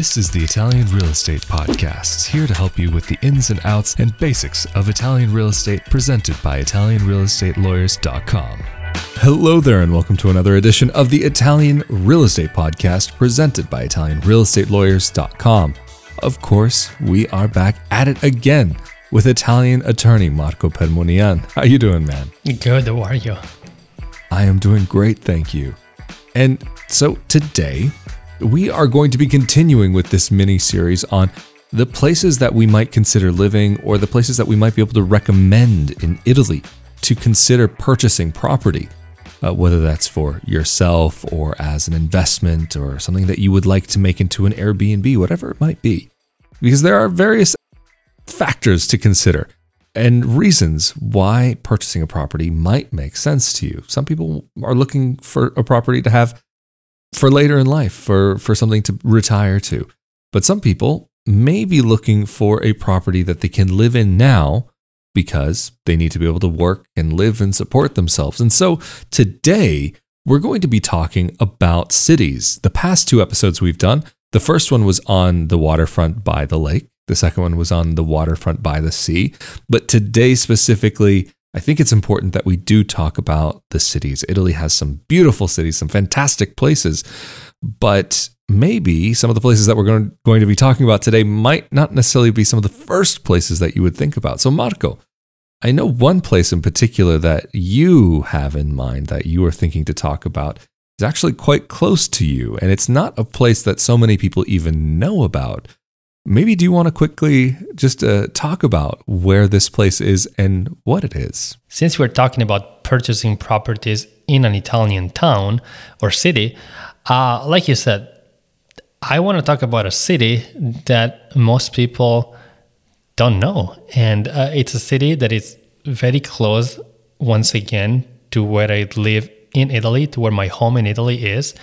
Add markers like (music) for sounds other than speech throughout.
This is the Italian Real Estate Podcast, here to help you with the ins and outs and basics of Italian real estate presented by ItalianRealEstateLawyers.com. Hello there, and welcome to another edition of the Italian Real Estate Podcast presented by ItalianRealEstateLawyers.com. Of course, we are back at it again with Italian attorney Marco Permunian. How you doing, man? Good, how are you? I am doing great, thank you. And so today, we are going to be continuing with this mini series on the places that we might consider living or the places that we might be able to recommend in Italy to consider purchasing property, uh, whether that's for yourself or as an investment or something that you would like to make into an Airbnb, whatever it might be. Because there are various factors to consider and reasons why purchasing a property might make sense to you. Some people are looking for a property to have for later in life, for, for something to retire to. But some people may be looking for a property that they can live in now because they need to be able to work and live and support themselves. And so today, we're going to be talking about cities. The past two episodes we've done, the first one was on the waterfront by the lake, the second one was on the waterfront by the sea. But today, specifically, I think it's important that we do talk about the cities. Italy has some beautiful cities, some fantastic places, but maybe some of the places that we're going, going to be talking about today might not necessarily be some of the first places that you would think about. So, Marco, I know one place in particular that you have in mind that you are thinking to talk about is actually quite close to you, and it's not a place that so many people even know about. Maybe do you want to quickly just uh, talk about where this place is and what it is? Since we're talking about purchasing properties in an Italian town or city, uh, like you said, I want to talk about a city that most people don't know. And uh, it's a city that is very close, once again, to where I live in Italy, to where my home in Italy is.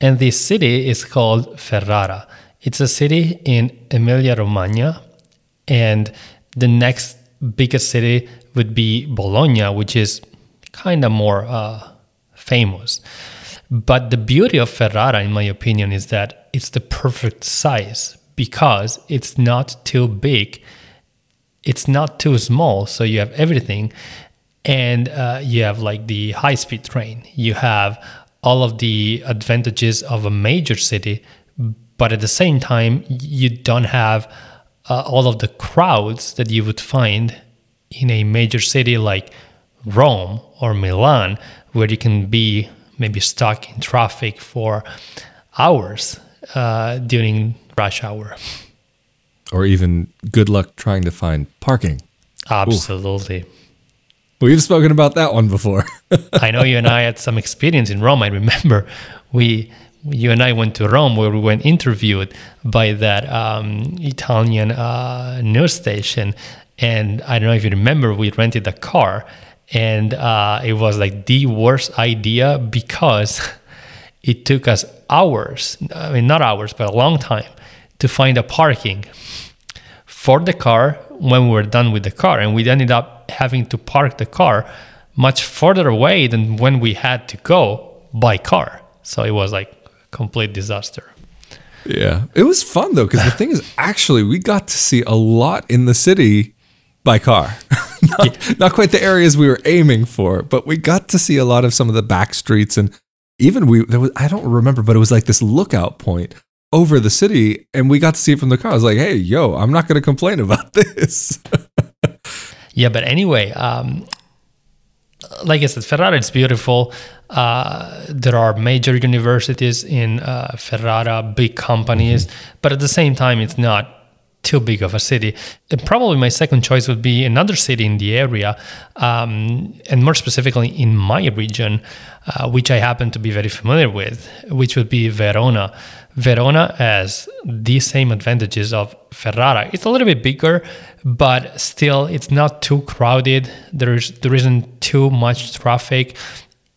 And this city is called Ferrara. It's a city in Emilia Romagna, and the next biggest city would be Bologna, which is kind of more uh, famous. But the beauty of Ferrara, in my opinion, is that it's the perfect size because it's not too big, it's not too small, so you have everything. And uh, you have like the high speed train, you have all of the advantages of a major city, but at the same time, you don't have uh, all of the crowds that you would find in a major city like Rome or Milan, where you can be maybe stuck in traffic for hours uh, during rush hour. Or even good luck trying to find parking. Absolutely. Ooh. We've spoken about that one before. (laughs) I know you and I had some experience in Rome. I remember we you and I went to Rome where we went interviewed by that um, Italian uh, news station. And I don't know if you remember, we rented a car and uh, it was like the worst idea because (laughs) it took us hours, I mean, not hours, but a long time to find a parking for the car when we were done with the car. And we ended up having to park the car much further away than when we had to go by car. So it was like complete disaster. Yeah. It was fun though, because the thing is, actually, we got to see a lot in the city by car. (laughs) not, yeah. not, quite the areas we were aiming for, but we got to see a lot of some of the back streets and even we there was I don't remember, but it was like this lookout point over the city and we got to see it from the car. I was like, hey, yo, I'm not gonna complain about (laughs) this. yeah, but anyway, um, like I said, Ferrara is beautiful. Uh, there are major universities in uh, Ferrara, big companies, mm-hmm. but at the same time, it's not too big of a city. And probably my second choice would be another city in the area, um, and more specifically in my region, uh, which I happen to be very familiar with, which would be Verona. Verona has the same advantages of Ferrara. It's a little bit bigger, but still, it's not too crowded. There's there isn't too much traffic.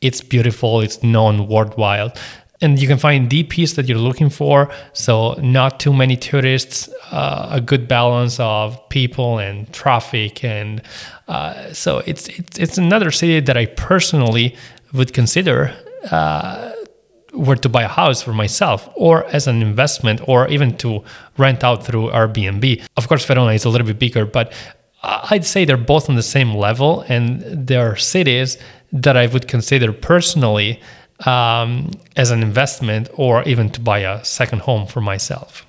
It's beautiful. It's known worldwide and you can find the peace that you're looking for. So not too many tourists, uh, a good balance of people and traffic, and uh, so it's, it's it's another city that I personally would consider uh, were to buy a house for myself or as an investment or even to rent out through Airbnb. Of course, Verona is a little bit bigger, but I'd say they're both on the same level and they're cities that I would consider personally um, as an investment or even to buy a second home for myself.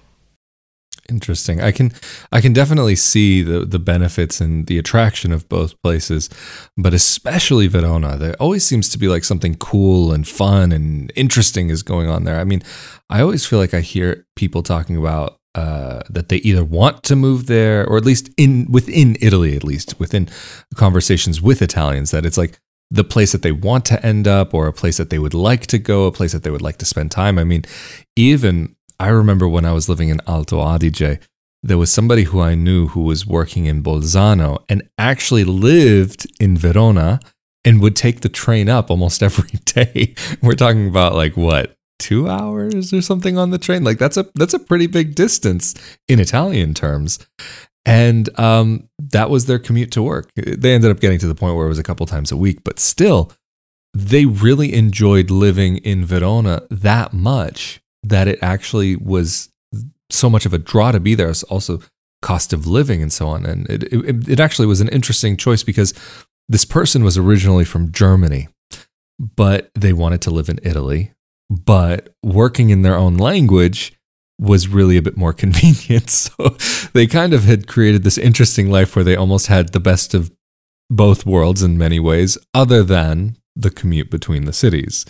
Interesting. I can I can definitely see the the benefits and the attraction of both places, but especially Verona. There always seems to be like something cool and fun and interesting is going on there. I mean, I always feel like I hear people talking about uh, that they either want to move there or at least in within Italy, at least within conversations with Italians, that it's like the place that they want to end up or a place that they would like to go, a place that they would like to spend time. I mean, even I remember when I was living in Alto Adige, there was somebody who I knew who was working in Bolzano and actually lived in Verona and would take the train up almost (laughs) every day. We're talking about like what, two hours or something on the train? Like that's a that's a pretty big distance in Italian terms. And um, that was their commute to work. They ended up getting to the point where it was a couple times a week, but still, they really enjoyed living in Verona that much that it actually was so much of a draw to be there. It's also cost of living and so on. And it, it, it actually was an interesting choice because this person was originally from Germany, but they wanted to live in Italy. But working in their own language was really a bit more (laughs) convenient. So they kind of had created this interesting life where they almost had the best of both worlds in many ways, other than the commute between the cities.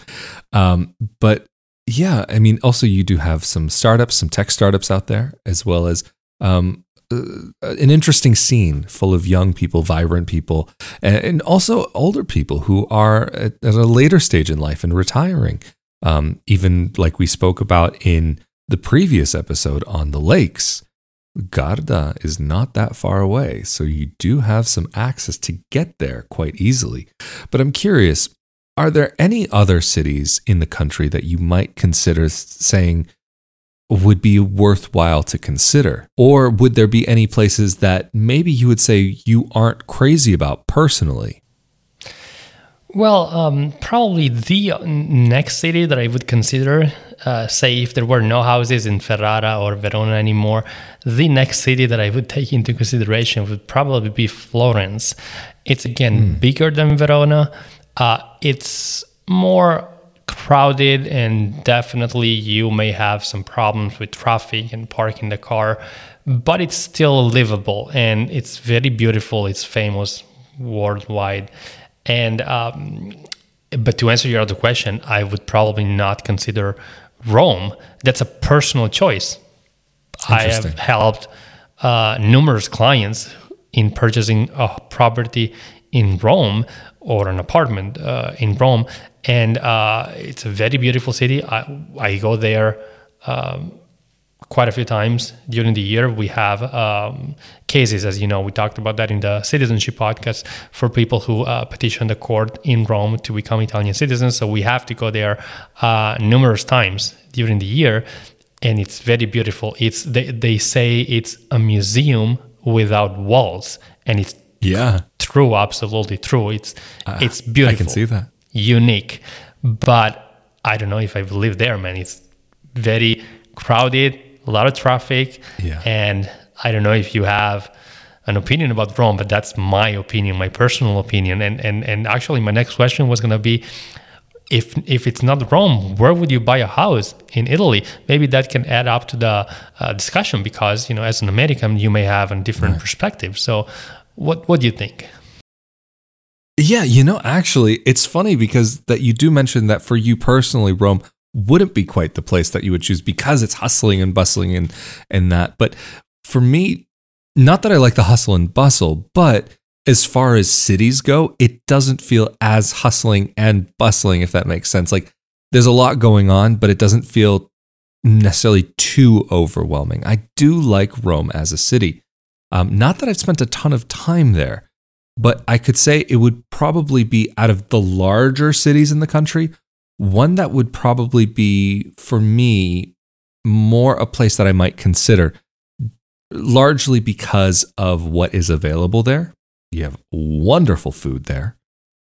Um, but yeah, I mean, also you do have some startups, some tech startups out there, as well as um, uh, an interesting scene full of young people, vibrant people, and, also older people who are at, at, a later stage in life and retiring. Um, even like we spoke about in the previous episode on the lakes, Garda is not that far away, so you do have some access to get there quite easily. But I'm curious, are there any other cities in the country that you might consider saying would be worthwhile to consider? Or would there be any places that maybe you would say you aren't crazy about personally? Well, um, probably the next city that I would consider, uh, say, if there were no houses in Ferrara or Verona anymore, the next city that I would take into consideration would probably be Florence. It's again mm. bigger than Verona, uh, it's more crowded and definitely you may have some problems with traffic and parking the car but it's still livable and it's very beautiful it's famous worldwide and um, but to answer your other question i would probably not consider rome. That's a personal choice. I have helped uh, numerous clients in purchasing a property in rome or an apartment uh, in Rome, and uh, it's a very beautiful city. I, I go there um, quite a few times during the year. We have um, cases, as you know, we talked about that in the citizenship podcast for people who uh, petition the court in Rome to become Italian citizens. So we have to go there uh, numerous times during the year, and it's very beautiful. It's they, they say it's a museum without walls, and it's yeah true, absolutely true. It's uh, it's beautiful. I can see that. Unique, but I don't know if I've lived there, man. It's very crowded, a lot of traffic, yeah. and I don't know if you have an opinion about Rome, but that's my opinion, my personal opinion. And and and actually, my next question was gonna be. If, if it's not Rome, where would you buy a house in Italy? Maybe that can add up to the uh, discussion because you know, as an American, you may have a different right. perspective. So, what what do you think? Yeah, you know, actually, it's funny because that you do mention that for you personally, Rome wouldn't be quite the place that you would choose because it's hustling and bustling and and that. But for me, not that I like the hustle and bustle, but as far as cities go, it doesn't feel as hustling and bustling, if that makes sense. Like there's a lot going on, but it doesn't feel necessarily too overwhelming. I do like Rome as a city. Um, not that I've spent a ton of time there, but I could say it would probably be out of the larger cities in the country, one that would probably be, for me, more a place that I might consider, largely because of what is available there. You have wonderful food there,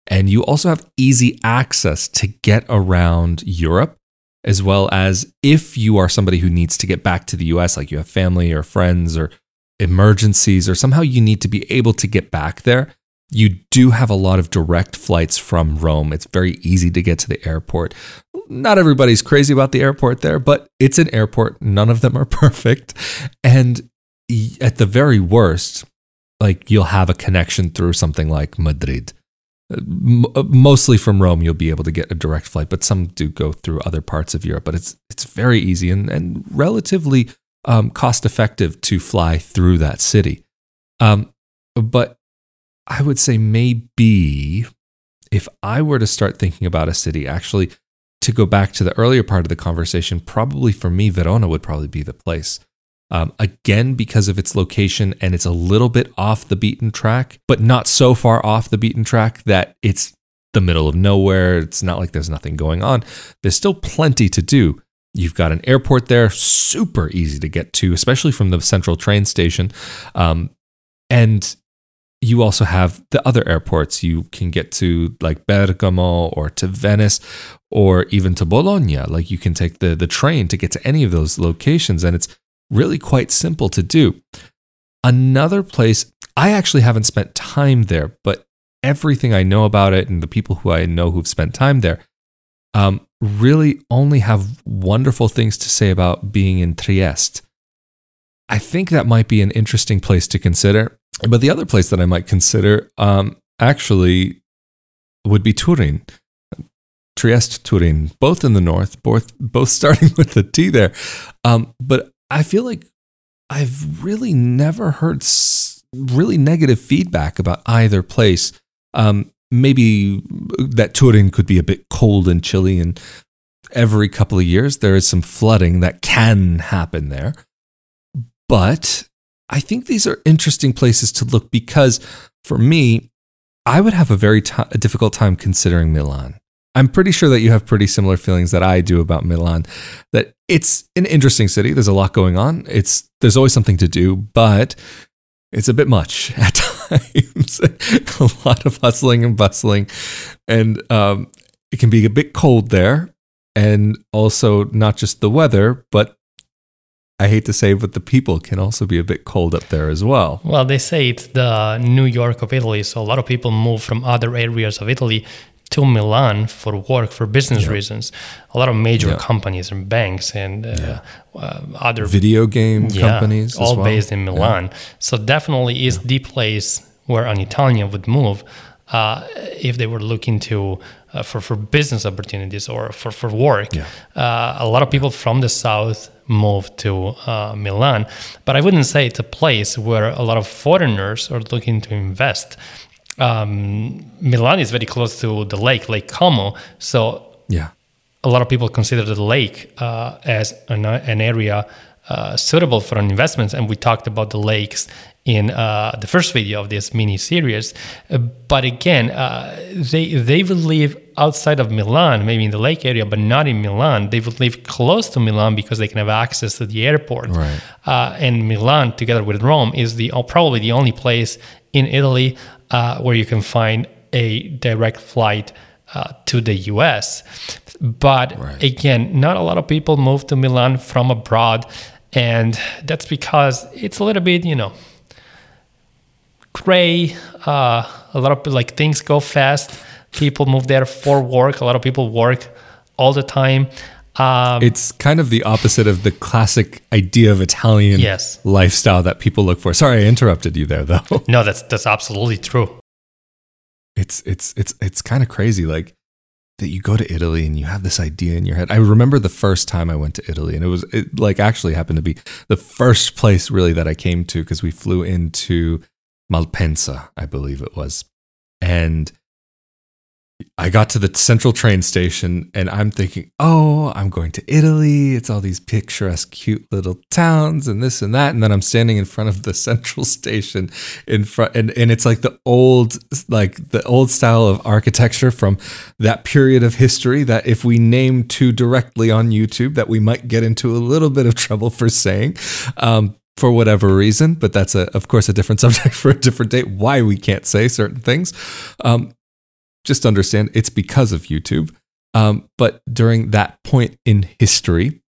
and you also have easy access to get around Europe as well as if you are somebody who needs to get back to the US, like you have family or friends or emergencies, or somehow you need to be able to get back there. You do have a lot of direct flights from Rome. It's very easy to get to the airport. Not everybody's crazy about the airport there, but it's an airport. None of them are (laughs) perfect. And at the very worst, like you'll have a connection through something like Madrid. Mostly from Rome, you'll be able to get a direct flight, but some do go through other parts of Europe. But it's it's very easy and, and relatively um, cost effective to fly through that city. Um, but I would say maybe if I were to start thinking about a city, actually, to go back to the earlier part of the conversation, probably for me, Verona would probably be the place. Um, again, because of its location and it's a little bit off the beaten track, but not so far off the beaten track that it's the middle of nowhere. It's not like there's nothing going on. There's still plenty to do. You've got an airport there, super easy to get to, especially from the central train station. Um, and you also have the other airports. You can get to like Bergamo or to Venice or even to Bologna. Like you can take the, the train to get to any of those locations. And it's really quite simple to do. Another place, I actually haven't spent time there, but everything I know about it and the people who I know who've spent time there um, really only have wonderful things to say about being in Trieste. I think that might be an interesting place to consider. But the other place that I might consider um, actually would be Turin. Trieste, Turin, both in the north, both both (laughs) starting with the T there. Um, but I feel like I've really never heard really negative feedback about either place. Um, maybe that Turin could be a bit cold and chilly, and every couple of years there is some flooding that can happen there. But I think these are interesting places to look because for me, I would have a very t- a difficult time considering Milan. I'm pretty sure that you have pretty similar feelings that I do about Milan. That it's an interesting city. There's a lot going on. It's there's always something to do, but it's a bit much (laughs) at times. (laughs) a lot of hustling and bustling, and um, it can be a bit cold there. And also, not just the weather, but I hate to say, but the people can also be a bit cold up there as well. Well, they say it's the New York of Italy, so a lot of people move from other areas of Italy to Milan for work for business yeah. reasons. A lot of major yeah. companies and banks and uh, yeah. uh, other video game companies, all well. based in Milan. So definitely is the place where an Italian would move uh, if they were looking to uh, for for business opportunities or for for work. Uh, a lot of people from the south move to uh, Milan, but I wouldn't say it's a place where a lot of foreigners are looking to invest um, Milan is very close to the lake, Lake Como. So yeah, a lot of people consider the lake uh, as an, an area uh, suitable for an investment. And we talked about the lakes in uh, the first video of this mini series. Uh, but again, uh, they they will live outside of Milan, maybe in the lake area, but not in Milan. They would live close to Milan because they can have access to the airport. Right. Uh, and Milan, together with Rome, is the probably the only place in Italy uh, where you can find a direct flight uh, to the US. But right. again, not a lot of people move to Milan from abroad. And that's because it's a little bit, you know, gray. Uh, a lot of like things go fast. People move there for work. A lot of people work all the time. Um, it's kind of the opposite of the classic idea of Italian yes. lifestyle that people look for. Sorry, I interrupted you there, though. (laughs) No, that's that's absolutely true. It's it's it's it's kind of crazy, like that you go to Italy and you have this idea in your head. I remember the first time I went to Italy, and it was it like actually happened to be the first place really that I came to because we flew into Malpensa, I believe it was, and I got to the central train station and I'm thinking, oh, I'm going to Italy. It's all these picturesque, cute little towns and this and that. And then I'm standing in front of the (laughs) central station in front and, and it's like the old like the old style of architecture from that period of history that if we name too directly on YouTube that we might get into a little bit of trouble for saying. Um, for whatever reason, but that's a, of course, a different (laughs) subject for a different date. Why we can't say certain things, um, just understand it's because of YouTube. Um, but during that point in history,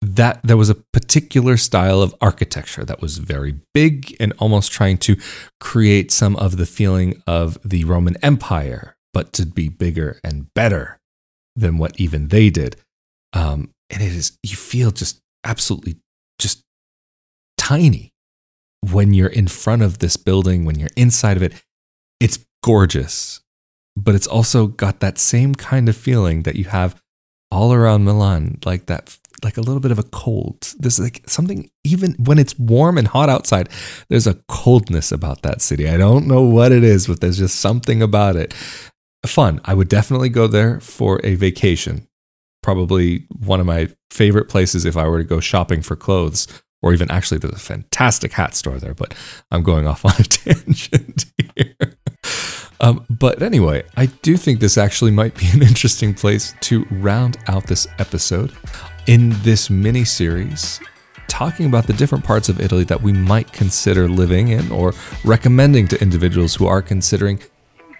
that there was a particular style of architecture that was very big and almost trying to create some of the feeling of the Roman Empire, but to be bigger and better than what even they did. Um, and it is, you feel just absolutely just tiny when you're in front of this building, when you're inside of it. It's gorgeous, but it's also got that same kind of feeling that you have all around Milan, like that like a little bit of a cold. There's like something, even when it's warm and hot outside, there's a coldness about that city. I don't know what it is, but there's just something about it. Fun. I would definitely go there for a vacation. Probably one of my favorite places if I were to go shopping for clothes, or even actually, there's a fantastic hat store there, but I'm going off on a (laughs) tangent here. Um, but anyway, I do think this actually might be an (laughs) interesting place to round out this episode in this mini series talking about the different parts of Italy that we might consider living in or recommending to individuals who are considering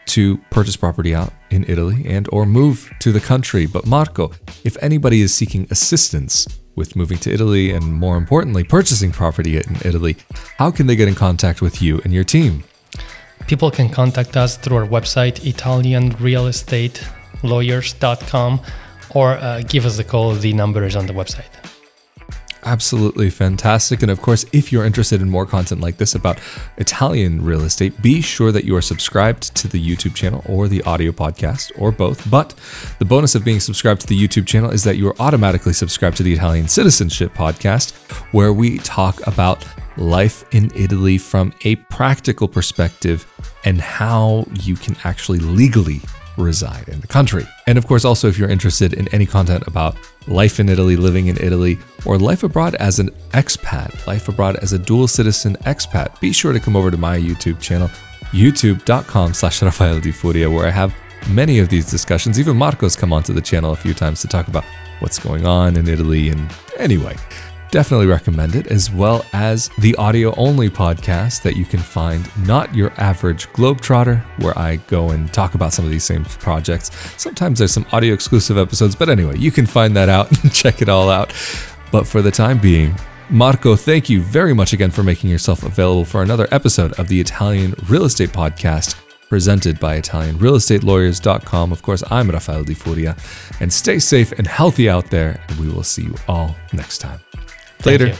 to purchase property out in Italy and or move to the country. But Marco, if anybody is seeking assistance with moving to Italy and more importantly purchasing property in Italy, how can they get in contact with you and your team? People can contact us through our website italianrealestatelawyers.com or uh, give us a call. The number is on the website. Absolutely fantastic. And of course, if you're interested in more content like this about Italian real estate, be sure that you are subscribed to the YouTube channel or the audio podcast or both. But the bonus of being subscribed to the YouTube channel is that you are automatically subscribed to the Italian Citizenship podcast, where we talk about life in Italy from a practical perspective and how you can actually legally reside in the country. And of course, also if you're interested in any content about life in Italy, living in Italy, or life abroad as an expat, life abroad as a dual citizen expat, be sure to come over to my YouTube channel, youtube.com slash Rafael Di Furia, where I have many of these discussions. Even Marco's come onto the channel a few times to talk about what's going on in Italy. And anyway, definitely recommend it, as well as the audio only podcast that you can find, Not Your Average Globetrotter, where I go and talk about some of these same projects. Sometimes there's some audio exclusive episodes, but anyway, you can find that out (laughs) and check it all out. But for the time being, Marco, thank you very much again for making yourself available for another episode of the Italian Real Estate Podcast presented by ItalianRealEstateLawyers.com. Of course, I'm Rafael Di Furia, and stay safe and healthy out there, and we will see you all next time. Later.